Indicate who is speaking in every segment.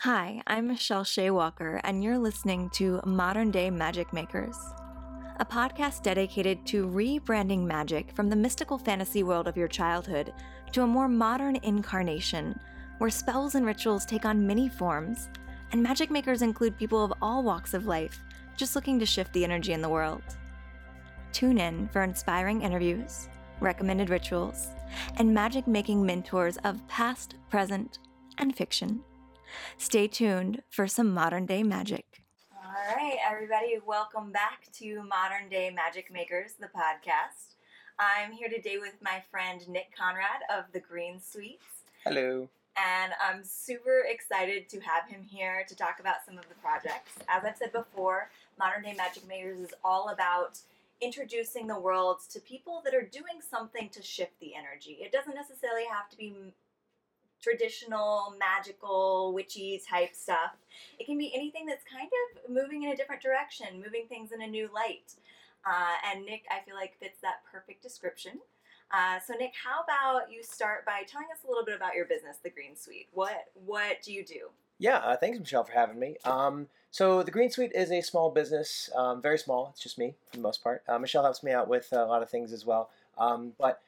Speaker 1: Hi, I'm Michelle Shea Walker, and you're listening to Modern Day Magic Makers, a podcast dedicated to rebranding magic from the mystical fantasy world of your childhood to a more modern incarnation where spells and rituals take on many forms, and magic makers include people of all walks of life just looking to shift the energy in the world. Tune in for inspiring interviews, recommended rituals, and magic making mentors of past, present, and fiction. Stay tuned for some modern day magic. All right, everybody, welcome back to Modern Day Magic Makers, the podcast. I'm here today with my friend Nick Conrad of the Green Suites.
Speaker 2: Hello.
Speaker 1: And I'm super excited to have him here to talk about some of the projects. As I've said before, Modern Day Magic Makers is all about introducing the world to people that are doing something to shift the energy. It doesn't necessarily have to be traditional, magical, witchy type stuff. It can be anything that's kind of moving in a different direction, moving things in a new light. Uh, and Nick, I feel like fits that perfect description. Uh, so Nick, how about you start by telling us a little bit about your business, the Green Suite? What what do you do?
Speaker 2: Yeah, uh, thanks Michelle for having me. Um, so the Green Suite is a small business, um, very small. It's just me for the most part. Uh, Michelle helps me out with a lot of things as well. Um, but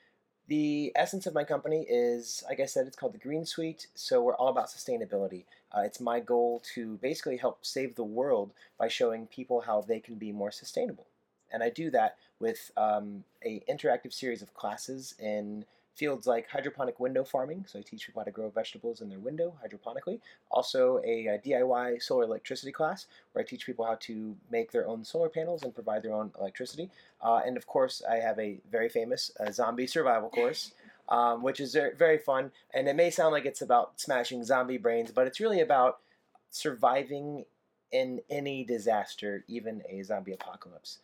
Speaker 2: the essence of my company is, like I said, it's called the Green Suite. So we're all about sustainability. Uh, it's my goal to basically help save the world by showing people how they can be more sustainable. And I do that with um, a interactive series of classes in fields like hydroponic window farming. So I teach people how to grow vegetables in their window hydroponically. Also, a, a, DIY solar electricity class where I teach people how to make their own solar panels and provide their own electricity. Uh, and of course, I have a very famous uh, zombie survival course. Um, which is very fun, and it may sound like it's about smashing zombie brains, but it's really about surviving in any disaster, even a zombie apocalypse.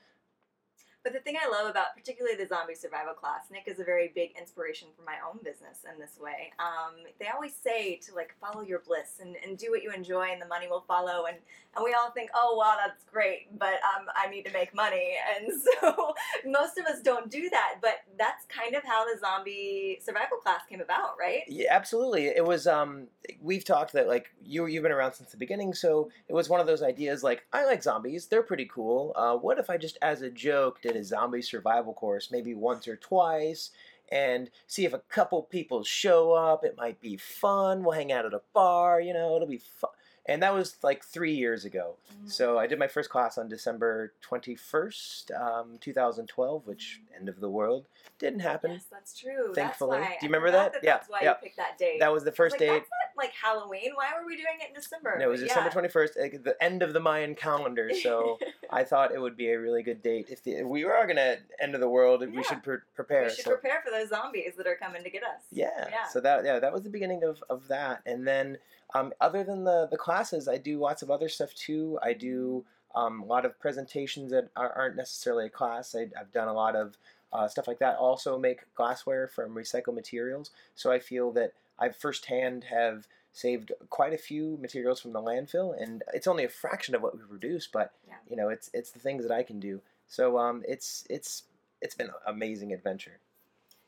Speaker 1: But the thing I love about particularly the zombie survival class, Nick is a very big inspiration for my own business in this way. Um, they always say to like follow your bliss and, and do what you enjoy and the money will follow. And, and we all think, oh, wow, that's great, but um, I need to make money. And so most of us don't do that. But that's kind of how the zombie survival class came about, right?
Speaker 2: Yeah, absolutely. It was, um, we've talked that like you, you've been around since the beginning. So it was one of those ideas like, I like zombies. They're pretty cool. Uh, what if I just as a joke did did a zombie survival course maybe once or twice and see if a couple people show up. It might be fun. We'll hang out at a bar, you know, it'll be fun and that was like three years ago. Mm-hmm. So I did my first class on December 21st, um, 2012, which end of the world didn't happen.
Speaker 1: Yes, that's true.
Speaker 2: Thankfully,
Speaker 1: that's
Speaker 2: do you remember that?
Speaker 1: that?
Speaker 2: yeah,
Speaker 1: that's why
Speaker 2: yeah.
Speaker 1: you picked that date.
Speaker 2: That was the first
Speaker 1: like,
Speaker 2: date.
Speaker 1: Like Halloween. Why were we doing it in December?
Speaker 2: No, it was
Speaker 1: but
Speaker 2: December
Speaker 1: yeah.
Speaker 2: 21st, like the end of the Mayan calendar. So I thought it would be a really good date. If, the, if we were gonna end of the world,
Speaker 1: Yeah.
Speaker 2: we should pre- prepare.
Speaker 1: We should
Speaker 2: so.
Speaker 1: prepare for those zombies that are coming to get us.
Speaker 2: Yeah.
Speaker 1: Yeah.
Speaker 2: So that yeah, that was the beginning of, of that. And then um, other than the, the classes, I do lots of other stuff too. I do um, a lot of presentations that are, aren't necessarily a class. I, I've done a lot of uh, stuff like that. Also make glassware from recycled materials. So I feel that I firsthand have saved quite a few materials from the landfill, and it's only a fraction of what we produce, but
Speaker 1: Yeah.
Speaker 2: you know, it's it's the things that I can do. So um, it's it's it's been an amazing adventure.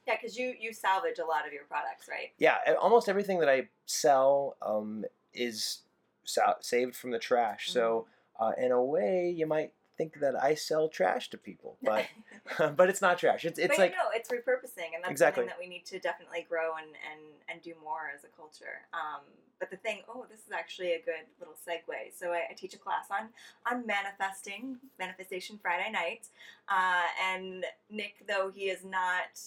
Speaker 1: Yeah, because you you salvage a lot of your products, right?
Speaker 2: Yeah, almost everything that I sell um, is sa- saved from the trash. So uh, in a way, you might think that I sell trash to people, but but it's not trash. It's it's
Speaker 1: but
Speaker 2: like
Speaker 1: no, it's repurposing, and that's
Speaker 2: Exactly.
Speaker 1: something that we need to definitely grow and and and do more as a culture. Um, but the thing, oh, this is actually a good little segue. So I, I teach a class on on manifesting, manifestation Friday night, uh, and Nick, though he is not.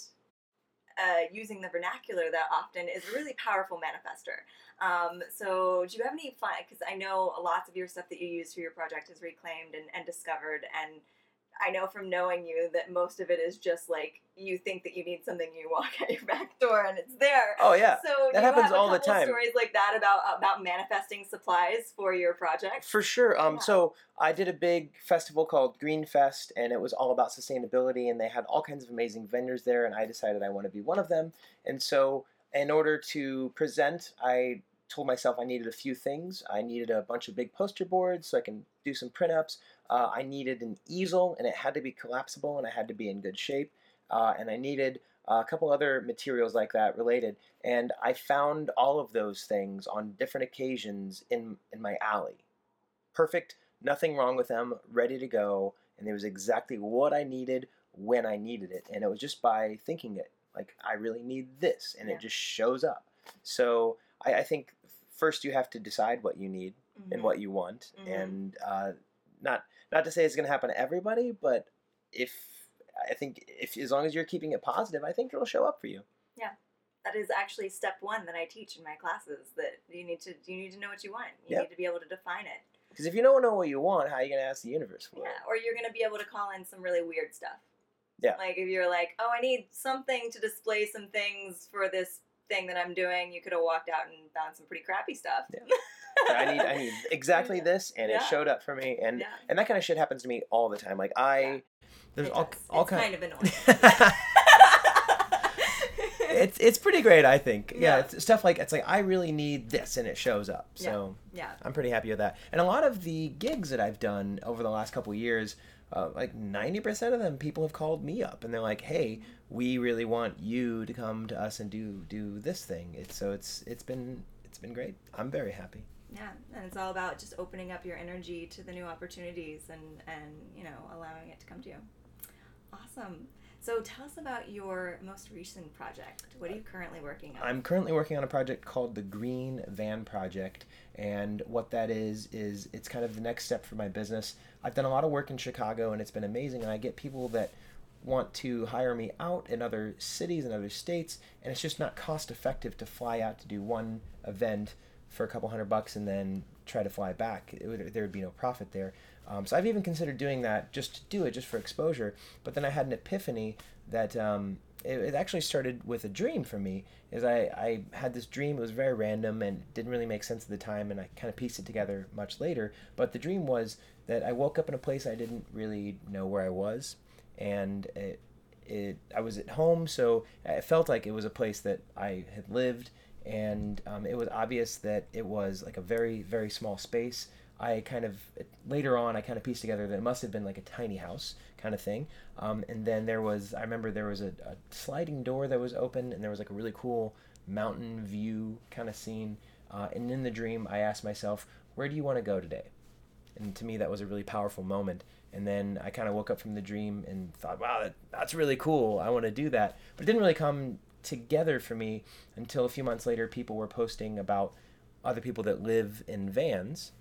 Speaker 1: Uh, using the vernacular that often is a really powerful manifester. Um, so, do you have any fun? Because I know lots of your stuff that you use for your project is reclaimed and, and discovered, and I know from knowing you that most of it is just like you think that you need something, you walk out your back door, and it's there.
Speaker 2: oh yeah,
Speaker 1: So
Speaker 2: that happens all the time.
Speaker 1: Stories like that about about manifesting supplies for your project.
Speaker 2: For sure. Um,
Speaker 1: Yeah.
Speaker 2: So I did a big festival called Green Fest, and it was all about sustainability. And they had all kinds of amazing vendors there, and I decided I want to be one of them. And so, in order to present, I told myself I needed a few things. I needed a bunch of big poster boards so I can do some print ups. Uh, I needed an easel, and it had to be collapsible, and I had to be in good shape. Uh, and I needed a couple other materials like that related, and I found all of those things on different occasions in in my alley. Perfect, nothing wrong with them, ready to go, and it was exactly what I needed when I needed it, and it was just by thinking it. Like I really need this, and
Speaker 1: Yeah.
Speaker 2: it just shows up. So I, I think first you have to decide what you need and
Speaker 1: Mhm.
Speaker 2: what you want,
Speaker 1: Mhm.
Speaker 2: and uh, not not to say it's going to happen to everybody, but if I think if as long as you're keeping it positive, I think it'll show up for you.
Speaker 1: Yeah, that is actually step one that I teach in my classes. That you need to you need to know what you want. You
Speaker 2: Yep.
Speaker 1: need to be able to define it.
Speaker 2: Because if you don't know what you want, how are you going to ask the universe for
Speaker 1: Yeah,
Speaker 2: it?
Speaker 1: or you're gonna be able to call in some really weird stuff.
Speaker 2: Yeah.
Speaker 1: Like if you're like, oh, I need something to display some things for this thing that I'm doing, you could have walked out and found some pretty crappy stuff.
Speaker 2: Yeah. I need I need exactly this, and
Speaker 1: Yeah.
Speaker 2: it showed up for me, and
Speaker 1: yeah.
Speaker 2: and that kind of shit happens to me all the time. Like I, there's
Speaker 1: It
Speaker 2: all
Speaker 1: does.
Speaker 2: all
Speaker 1: it's
Speaker 2: kind.
Speaker 1: kind of annoying.
Speaker 2: it's it's pretty great, I think. Yeah,
Speaker 1: Yeah.
Speaker 2: it's stuff like it's like I really need this, and it shows up.
Speaker 1: Yeah.
Speaker 2: So
Speaker 1: yeah.
Speaker 2: I'm pretty happy with that. And a lot of the gigs that I've done over the last couple years, uh, like 90% of them, people have called me up and they're like, "Hey, we really want you to come to us and do do this thing." It's so it's it's been it's been great. I'm very happy.
Speaker 1: Yeah, and it's all about just opening up your energy to the new opportunities and and you know allowing it to come to you. Awesome. So tell us about your most recent project. What are you currently working on?
Speaker 2: I'm currently working on a project called the Green Van Project, and what that is is it's kind of the next step for my business. I've done a lot of work in Chicago, and it's been amazing. And I get people that want to hire me out in other cities and other states, and it's just not cost effective to fly out to do one event for a couple hundred bucks and then try to fly back. Would, there would be no profit there. Um, so I've even considered doing that just to do it, just for exposure. But then I had an epiphany that um, it, it actually started with a dream for me. Is I, I had this dream. It was very random and didn't really make sense at the time, and I kind of pieced it together much later. But the dream was that I woke up in a place I didn't really know where I was, and it, it I was at home, so it felt like it was a place that I had lived, and um, it was obvious that it was like a very very small space. I kind of later on I kind of pieced together that it must have been like a tiny house kind of thing. Um, and then there was I remember there was a, a sliding door that was open and there was like a really cool mountain view kind of scene. Uh, and in the dream I asked myself, where do you want to go today? And to me that was a really powerful moment. And then I kind of woke up from the dream and thought, wow, that, that's really cool. I want to do that. But it didn't really come together for me until a few months later. People were posting about other people that live in vans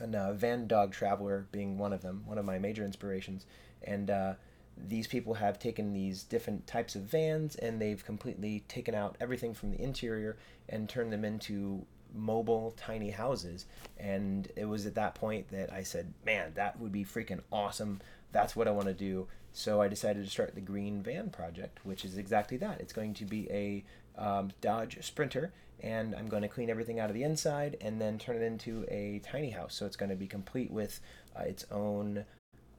Speaker 2: and uh, Van Dog Traveler being one of them, one of my major inspirations. And uh, these people have taken these different types of vans and they've completely taken out everything from the interior and turned them into mobile tiny houses. And it was at that point that I said, man, that would be freaking awesome. That's what I want to do. So I decided to start the Green Van Project, which is exactly that. It's going to be a um, Dodge Sprinter, and I'm going to clean everything out of the inside and then turn it into a tiny house. So it's going to be complete with uh, its own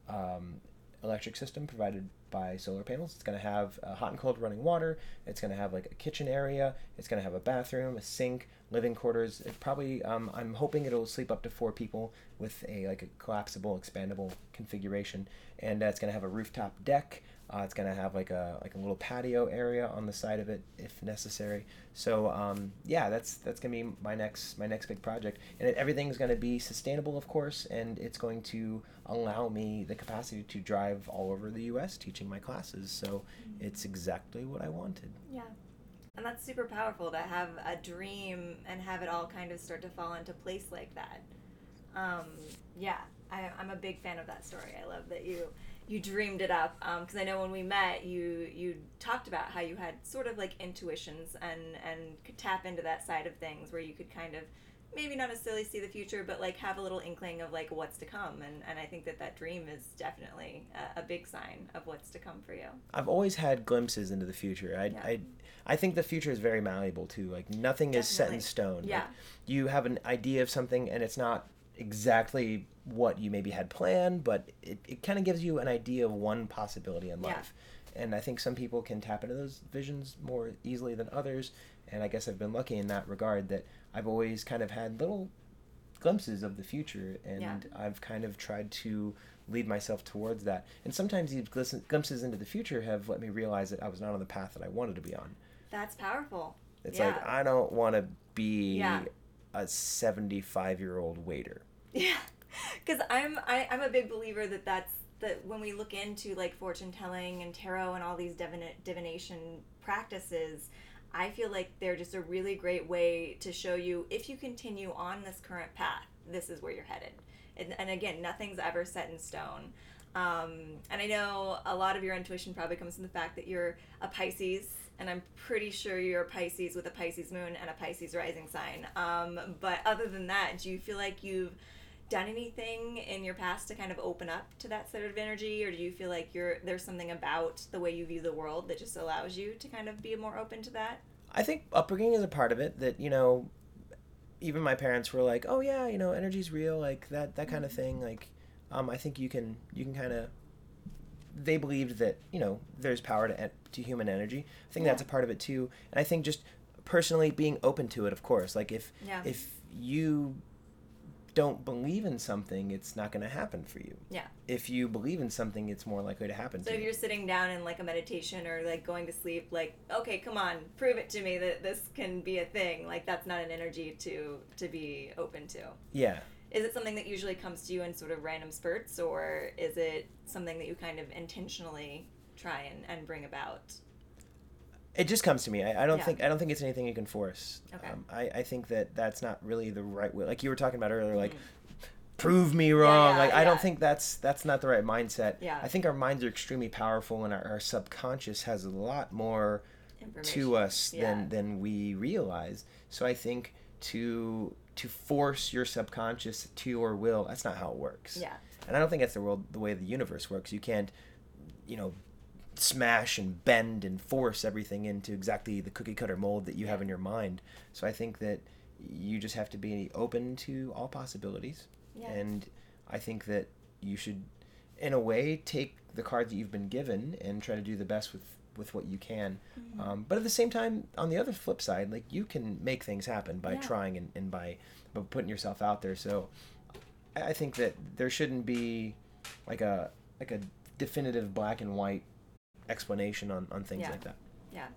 Speaker 2: um, electric system provided by solar panels. It's going to have uh, hot and cold running water. It's going to have like a kitchen area. It's going to have a bathroom, a sink, living quarters. It probably um, I'm hoping it'll sleep up to four people with a like a collapsible, expandable configuration, and uh, it's going to have a rooftop deck. Uh, it's gonna have like a like a little patio area on the side of it if necessary. So um, yeah, that's that's gonna be my next my next big project, and it, everything's gonna be sustainable, of course, and it's going to allow me the capacity to drive all over the U.S. teaching my classes. So it's exactly what I wanted.
Speaker 1: Yeah. And that's super powerful to have a dream and have it all kind of start to fall into place like that. Um, yeah, I, I'm a big fan of that story. I love that you you dreamed it up because I know when we met, you you talked about how you had sort of like intuitions and and could tap into that side of things where you could kind of maybe not necessarily see the future, but like have a little inkling of like what's to come. And and I think that that dream is definitely a, a big sign of what's to come for you.
Speaker 2: I've always had glimpses into the future. I,
Speaker 1: Yeah.
Speaker 2: I, I think the future is very malleable too. Like nothing is set in stone.
Speaker 1: Yeah.
Speaker 2: Like, you have an idea of something and it's not exactly what you maybe had planned, but it, it kind of gives you an idea of one possibility in life.
Speaker 1: Yeah.
Speaker 2: life. And I think some people can tap into those visions more easily than others. And I guess I've been lucky in that regard that I've always kind of had little glimpses of the future, and
Speaker 1: Yeah.
Speaker 2: I've kind of tried to lead myself towards that. And sometimes these glimpses into the future have let me realize that I was not on the path that I wanted to be on.
Speaker 1: That's powerful.
Speaker 2: It's
Speaker 1: Yeah.
Speaker 2: like I don't want to be
Speaker 1: Yeah.
Speaker 2: a 75 year old waiter.
Speaker 1: Yeah, because I'm I, I'm a big believer that that's that when we look into like fortune telling and tarot and all these divina- divination practices, I feel like they're just a really great way to show you if you continue on this current path, this is where you're headed. And, and again, nothing's ever set in stone. Um, and I know a lot of your intuition probably comes from the fact that you're a Pisces, and I'm pretty sure you're a Pisces with a Pisces moon and a Pisces rising sign. Um, but other than that, do you feel like you've done anything in your past to kind of open up to that sort of energy, or do you feel like you're there's something about the way you view the world that just allows you to kind of be more open to that?
Speaker 2: I think upbringing is a part of it. That you know, even my parents were like, "Oh yeah, you know, energy's real," like that that kind of thing. Like, um, I think you can you can kind of. They believed that you know there's power to to human energy. I think that's a part of it too, and I think just personally being open to it. Of course, like if
Speaker 1: Yeah.
Speaker 2: if you don't believe in something, it's not going to happen for you.
Speaker 1: Yeah.
Speaker 2: If you believe in something, it's more likely to happen
Speaker 1: So
Speaker 2: to
Speaker 1: if
Speaker 2: you.
Speaker 1: you're sitting down in like a meditation or like going to sleep, like, okay, come on, prove it to me that this can be a thing. Like that's not an energy to to be open to.
Speaker 2: Yeah.
Speaker 1: Is it something that usually comes to you in sort of random spurts, or is it something that you kind of intentionally try and, and bring about?
Speaker 2: It just comes to me. I, I don't
Speaker 1: Yeah.
Speaker 2: think I don't think it's anything you can force.
Speaker 1: Okay.
Speaker 2: Um, I, I think that that's not really the right way. Like you were talking about earlier, like
Speaker 1: Mm.
Speaker 2: prove me wrong.
Speaker 1: yeah,
Speaker 2: like I don't think that's that's not the right mindset.
Speaker 1: Yeah.
Speaker 2: I think our minds are extremely powerful, and our, our subconscious has a lot more to us
Speaker 1: Yeah.
Speaker 2: than than we realize. So I think to to force your subconscious to your will, that's not how it works.
Speaker 1: Yeah.
Speaker 2: And I don't think that's the world the way the universe works. You can't, you know, smash and bend and force everything into exactly the cookie cutter mold that you have in your mind. So I think that you just have to be open to all possibilities.
Speaker 1: Yeah.
Speaker 2: And I think that you should in a way take the cards that you've been given and try to do the best with with what you can.
Speaker 1: Mm-hmm.
Speaker 2: Um, but at the same time, on the other flip side, like you can make things happen by
Speaker 1: Yeah.
Speaker 2: trying and, and by, by putting yourself out there. So I I think that there shouldn't be like a like a definitive black and white explanation on, on things
Speaker 1: Yeah.
Speaker 2: like that.
Speaker 1: Yeah.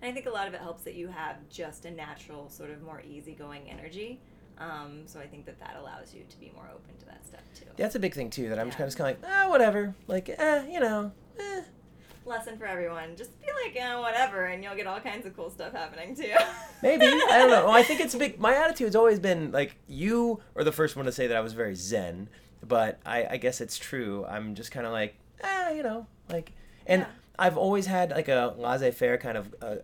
Speaker 1: And I think a lot of it helps that you have just a natural, sort of more easygoing energy. Um, so I think that that allows you to be more open to that stuff too.
Speaker 2: That's a big thing too. That I'm
Speaker 1: Yeah.
Speaker 2: kind of kind of like ah whatever, like eh you know eh.
Speaker 1: Lesson for everyone: just be like, eh, whatever, and you'll get all kinds of cool stuff happening too.
Speaker 2: Maybe I don't know. Well, I think it's a big. My attitude's always been like you are the first one to say that I was very zen, but I, I guess it's true. I'm just kind of like ah, you know, like, and
Speaker 1: Yeah.
Speaker 2: I've always had like a laissez-faire kind of, uh,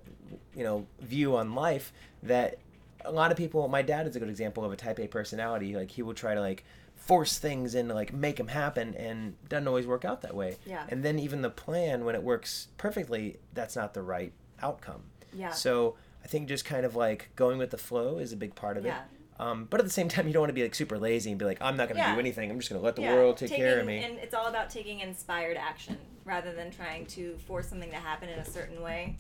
Speaker 2: you know, view on life that a lot of people. My dad is a good example of a Type A personality. Like he will try to like force things and like make them happen, and doesn't always work out that way.
Speaker 1: Yeah.
Speaker 2: And then even the plan, when it works perfectly, that's not the right outcome.
Speaker 1: Yeah.
Speaker 2: So I think just kind of like going with the flow is a big part of
Speaker 1: Yeah.
Speaker 2: it. Um, but at the same time, you don't want to be like super lazy and be like, I'm not going to
Speaker 1: Yeah.
Speaker 2: do anything. I'm just going to let the
Speaker 1: Yeah,
Speaker 2: world take
Speaker 1: taking-
Speaker 2: care of me.
Speaker 1: And it's all about taking inspired action rather than trying to force something to happen in a certain way.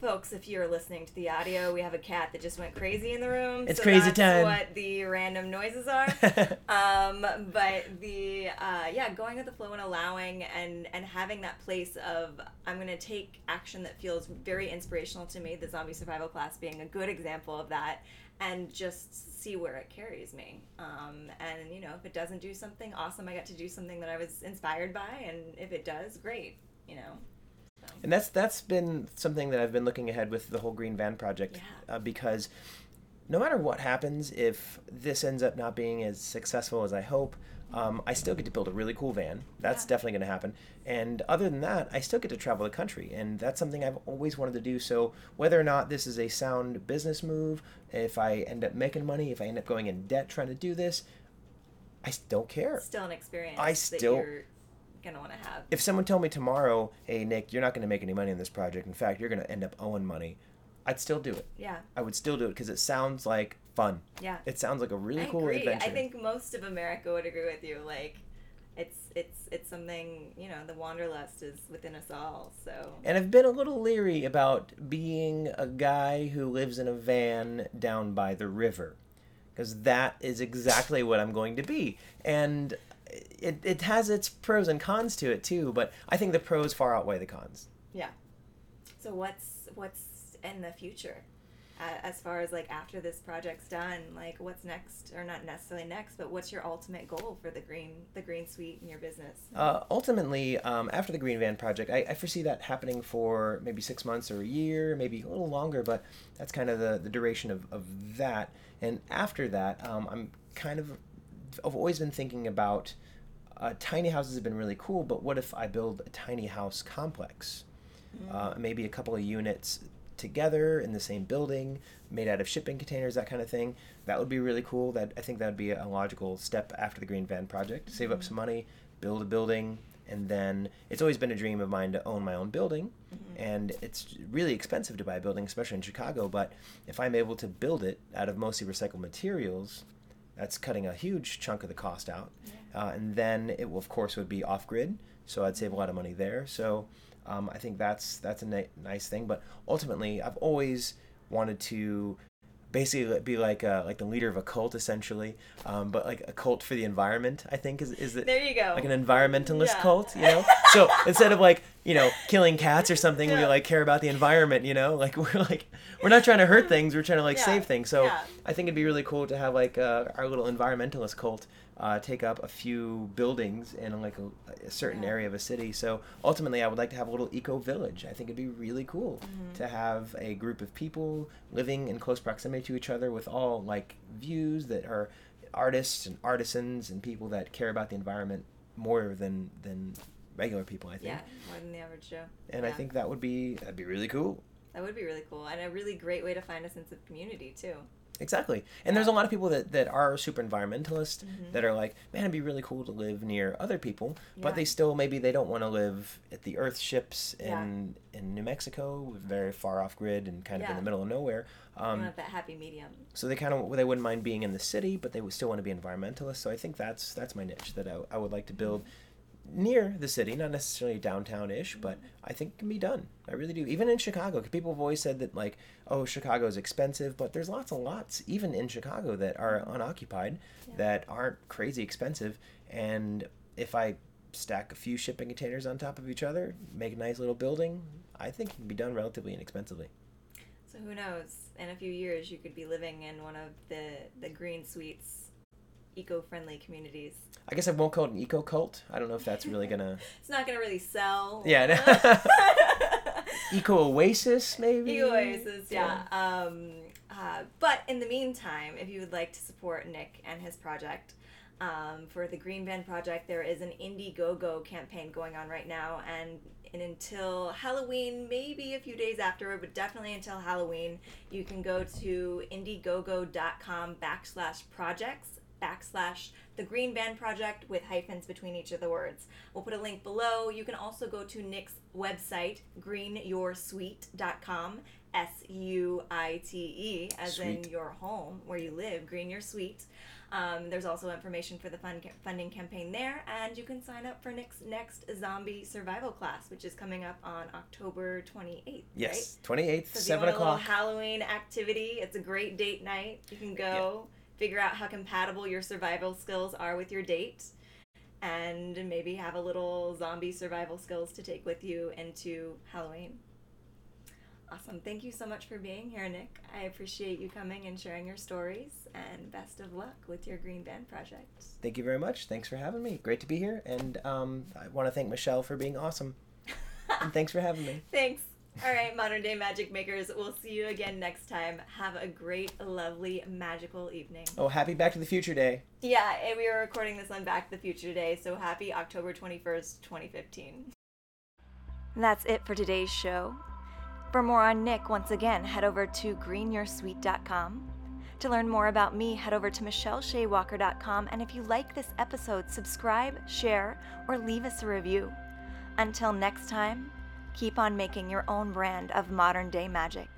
Speaker 1: Folks, if you're listening to the audio, we have a cat that just went crazy in the room.
Speaker 2: It's
Speaker 1: so
Speaker 2: crazy
Speaker 1: that's
Speaker 2: time.
Speaker 1: what the random noises are. um, but the uh, yeah, going with the flow and allowing and and having that place of I'm gonna take action that feels very inspirational to me. The zombie survival class being a good example of that, and just see where it carries me. Um, and you know, if it doesn't do something, awesome. I got to do something that I was inspired by, and if it does, great. You know.
Speaker 2: And that's that's been something that I've been looking ahead with the whole Green Van project
Speaker 1: Yeah.
Speaker 2: uh, because no matter what happens, if this ends up not being as successful as I hope, um, I still get to build a really cool van. That's
Speaker 1: Yeah.
Speaker 2: definitely going to happen. And other than that, I still get to travel the country, and that's something I've always wanted to do. So whether or not this is a sound business move, if I end up making money, if I end up going in debt trying to do this, I don't care.
Speaker 1: Still an experience.
Speaker 2: I
Speaker 1: that
Speaker 2: still-
Speaker 1: you're gonna want to have.
Speaker 2: if someone told me tomorrow, "Hey Nick, you're not going to make any money on this project. In fact, you're going to end up owing money," I'd still do it.
Speaker 1: Yeah.
Speaker 2: I would still do it because it sounds like fun.
Speaker 1: Yeah.
Speaker 2: It sounds like a really
Speaker 1: I
Speaker 2: cool
Speaker 1: agree.
Speaker 2: adventure.
Speaker 1: I think most of America would agree with you. Like, it's it's it's something you know. The wanderlust is within us all. So
Speaker 2: and I've been a little leery about being a guy who lives in a van down by the river. because that is exactly what I'm going to be. And it, it has its pros and cons to it too, but I think the pros far outweigh the cons.
Speaker 1: Yeah. So what's what's in the future? As far as like after this project's done like what's next or not necessarily next but what's your ultimate goal for the green the green suite in your business?
Speaker 2: Uh, ultimately um, after the green van project I, I, foresee that happening for maybe six months or a year maybe a little longer but that's kind of the, the duration of, of that. And after that um, i'm kind of i've always been thinking about uh, tiny houses have been really cool but what if i build a tiny house complex? Mm. uh, maybe a couple of units together in the same building, made out of shipping containers, that kind of thing. That would be really cool. That I think that would be a logical step after the Green Van project. Save up mm-hmm. some money, build a building, and then it's always been a dream of mine to own my own building. Mm-hmm. And it's really expensive to buy a building, especially in Chicago. But if I'm able to build it out of mostly recycled materials, that's cutting a huge chunk of the cost out. Yeah. Uh, and then it will, of course, would be off grid, so I'd save a lot of money there. So um, I think that's that's a ni- nice thing. But ultimately, I've always wanted to basically be like a, like the leader of a cult essentially um, but like a cult for the environment i think is is it
Speaker 1: there you go
Speaker 2: like an environmentalist yeah. cult you know so instead of like you know killing cats or something yeah. we like care about the environment you know like we're like we're not trying to hurt things we're trying to like yeah. save things so i think it'd be really cool to have like uh, our little environmentalist cult uh, take up a few buildings in like a, a certain yeah. area of a city. So ultimately, I would like to have a little eco village. I think it'd be really cool mm-hmm. to have a group of people living in close proximity to each other with all like views that are artists and artisans and people that care about the environment more than than regular people. I think.
Speaker 1: Yeah, more than the average Joe.
Speaker 2: And
Speaker 1: yeah.
Speaker 2: I think that would be that'd be really cool.
Speaker 1: That would be really cool and a really great way to find a sense of community too.
Speaker 2: Exactly. And there's a lot of people that, that are super environmentalist mm-hmm. that are like, man, it'd be really cool to live near other people, yeah. but they still maybe they don't want to live at the Earthships in yeah. in New Mexico, very far off grid and kind of in the middle of nowhere.
Speaker 1: Um, want that happy medium.
Speaker 2: So they kind of they wouldn't mind being in the city, but they would still want to be environmentalists. So I think that's that's my niche that I, I would like to build. Mm-hmm near the city, not necessarily downtown ish, but I think it can be done. I really do. Even in Chicago, people have always said that like, oh, Chicago is expensive, but there's lots and lots, even in Chicago, that are unoccupied, yeah. that aren't crazy expensive. And if I stack a few shipping containers on top of each other, make a nice little building, I think it can be done relatively inexpensively.
Speaker 1: So who knows? In a few years, you could be living in one of the the green suites eco-friendly communities.
Speaker 2: I guess I won't call it an eco cult. I don't know if that's really gonna.
Speaker 1: it's not gonna really sell.
Speaker 2: Yeah. eco oasis, maybe.
Speaker 1: Eco oasis, yeah. yeah. Um, uh, but in the meantime, if you would like to support Nick and his project, um, for the Green Van project, there is an Indiegogo campaign going on right now, and and until Halloween, maybe a few days afterward, but definitely until Halloween, you can go to indiegogo.com backslash projects backslash the Green Van Project with hyphens between each of the words. We'll put a link below. You can also go to Nick's website, greenyoursuite.com, S U I T E, as Sweet. in your home where you live, Green Your Suite. Um, there's also information for the fund funding campaign there, and you can sign up for Nick's next zombie survival class, which is coming up on October 28th.
Speaker 2: Yes, right? 28th,
Speaker 1: so
Speaker 2: 7 o'clock.
Speaker 1: Halloween activity. It's a great date night. You can go. Yeah figure out how compatible your survival skills are with your date and maybe have a little zombie survival skills to take with you into Halloween. Awesome. Thank you so much for being here, Nick. I appreciate you coming and sharing your stories, and best of luck with your Green Van project.
Speaker 2: Thank you very much. Thanks for having me. Great to be here, and um, I want to thank Michelle for being awesome. and thanks for having me.
Speaker 1: Thanks. All right, modern day magic makers. We'll see you again next time. Have a great, lovely, magical evening.
Speaker 2: Oh, happy Back to the Future Day.
Speaker 1: Yeah, and we are recording this on Back to the Future Day, so happy October 21st, 2015. That's it for today's show. For more on Nick, once again, head over to greenyoursuite.com. To learn more about me, head over to michellesheawalker.com. And if you like this episode, subscribe, share, or leave us a review. Until next time, Keep on making your own brand of modern day magic.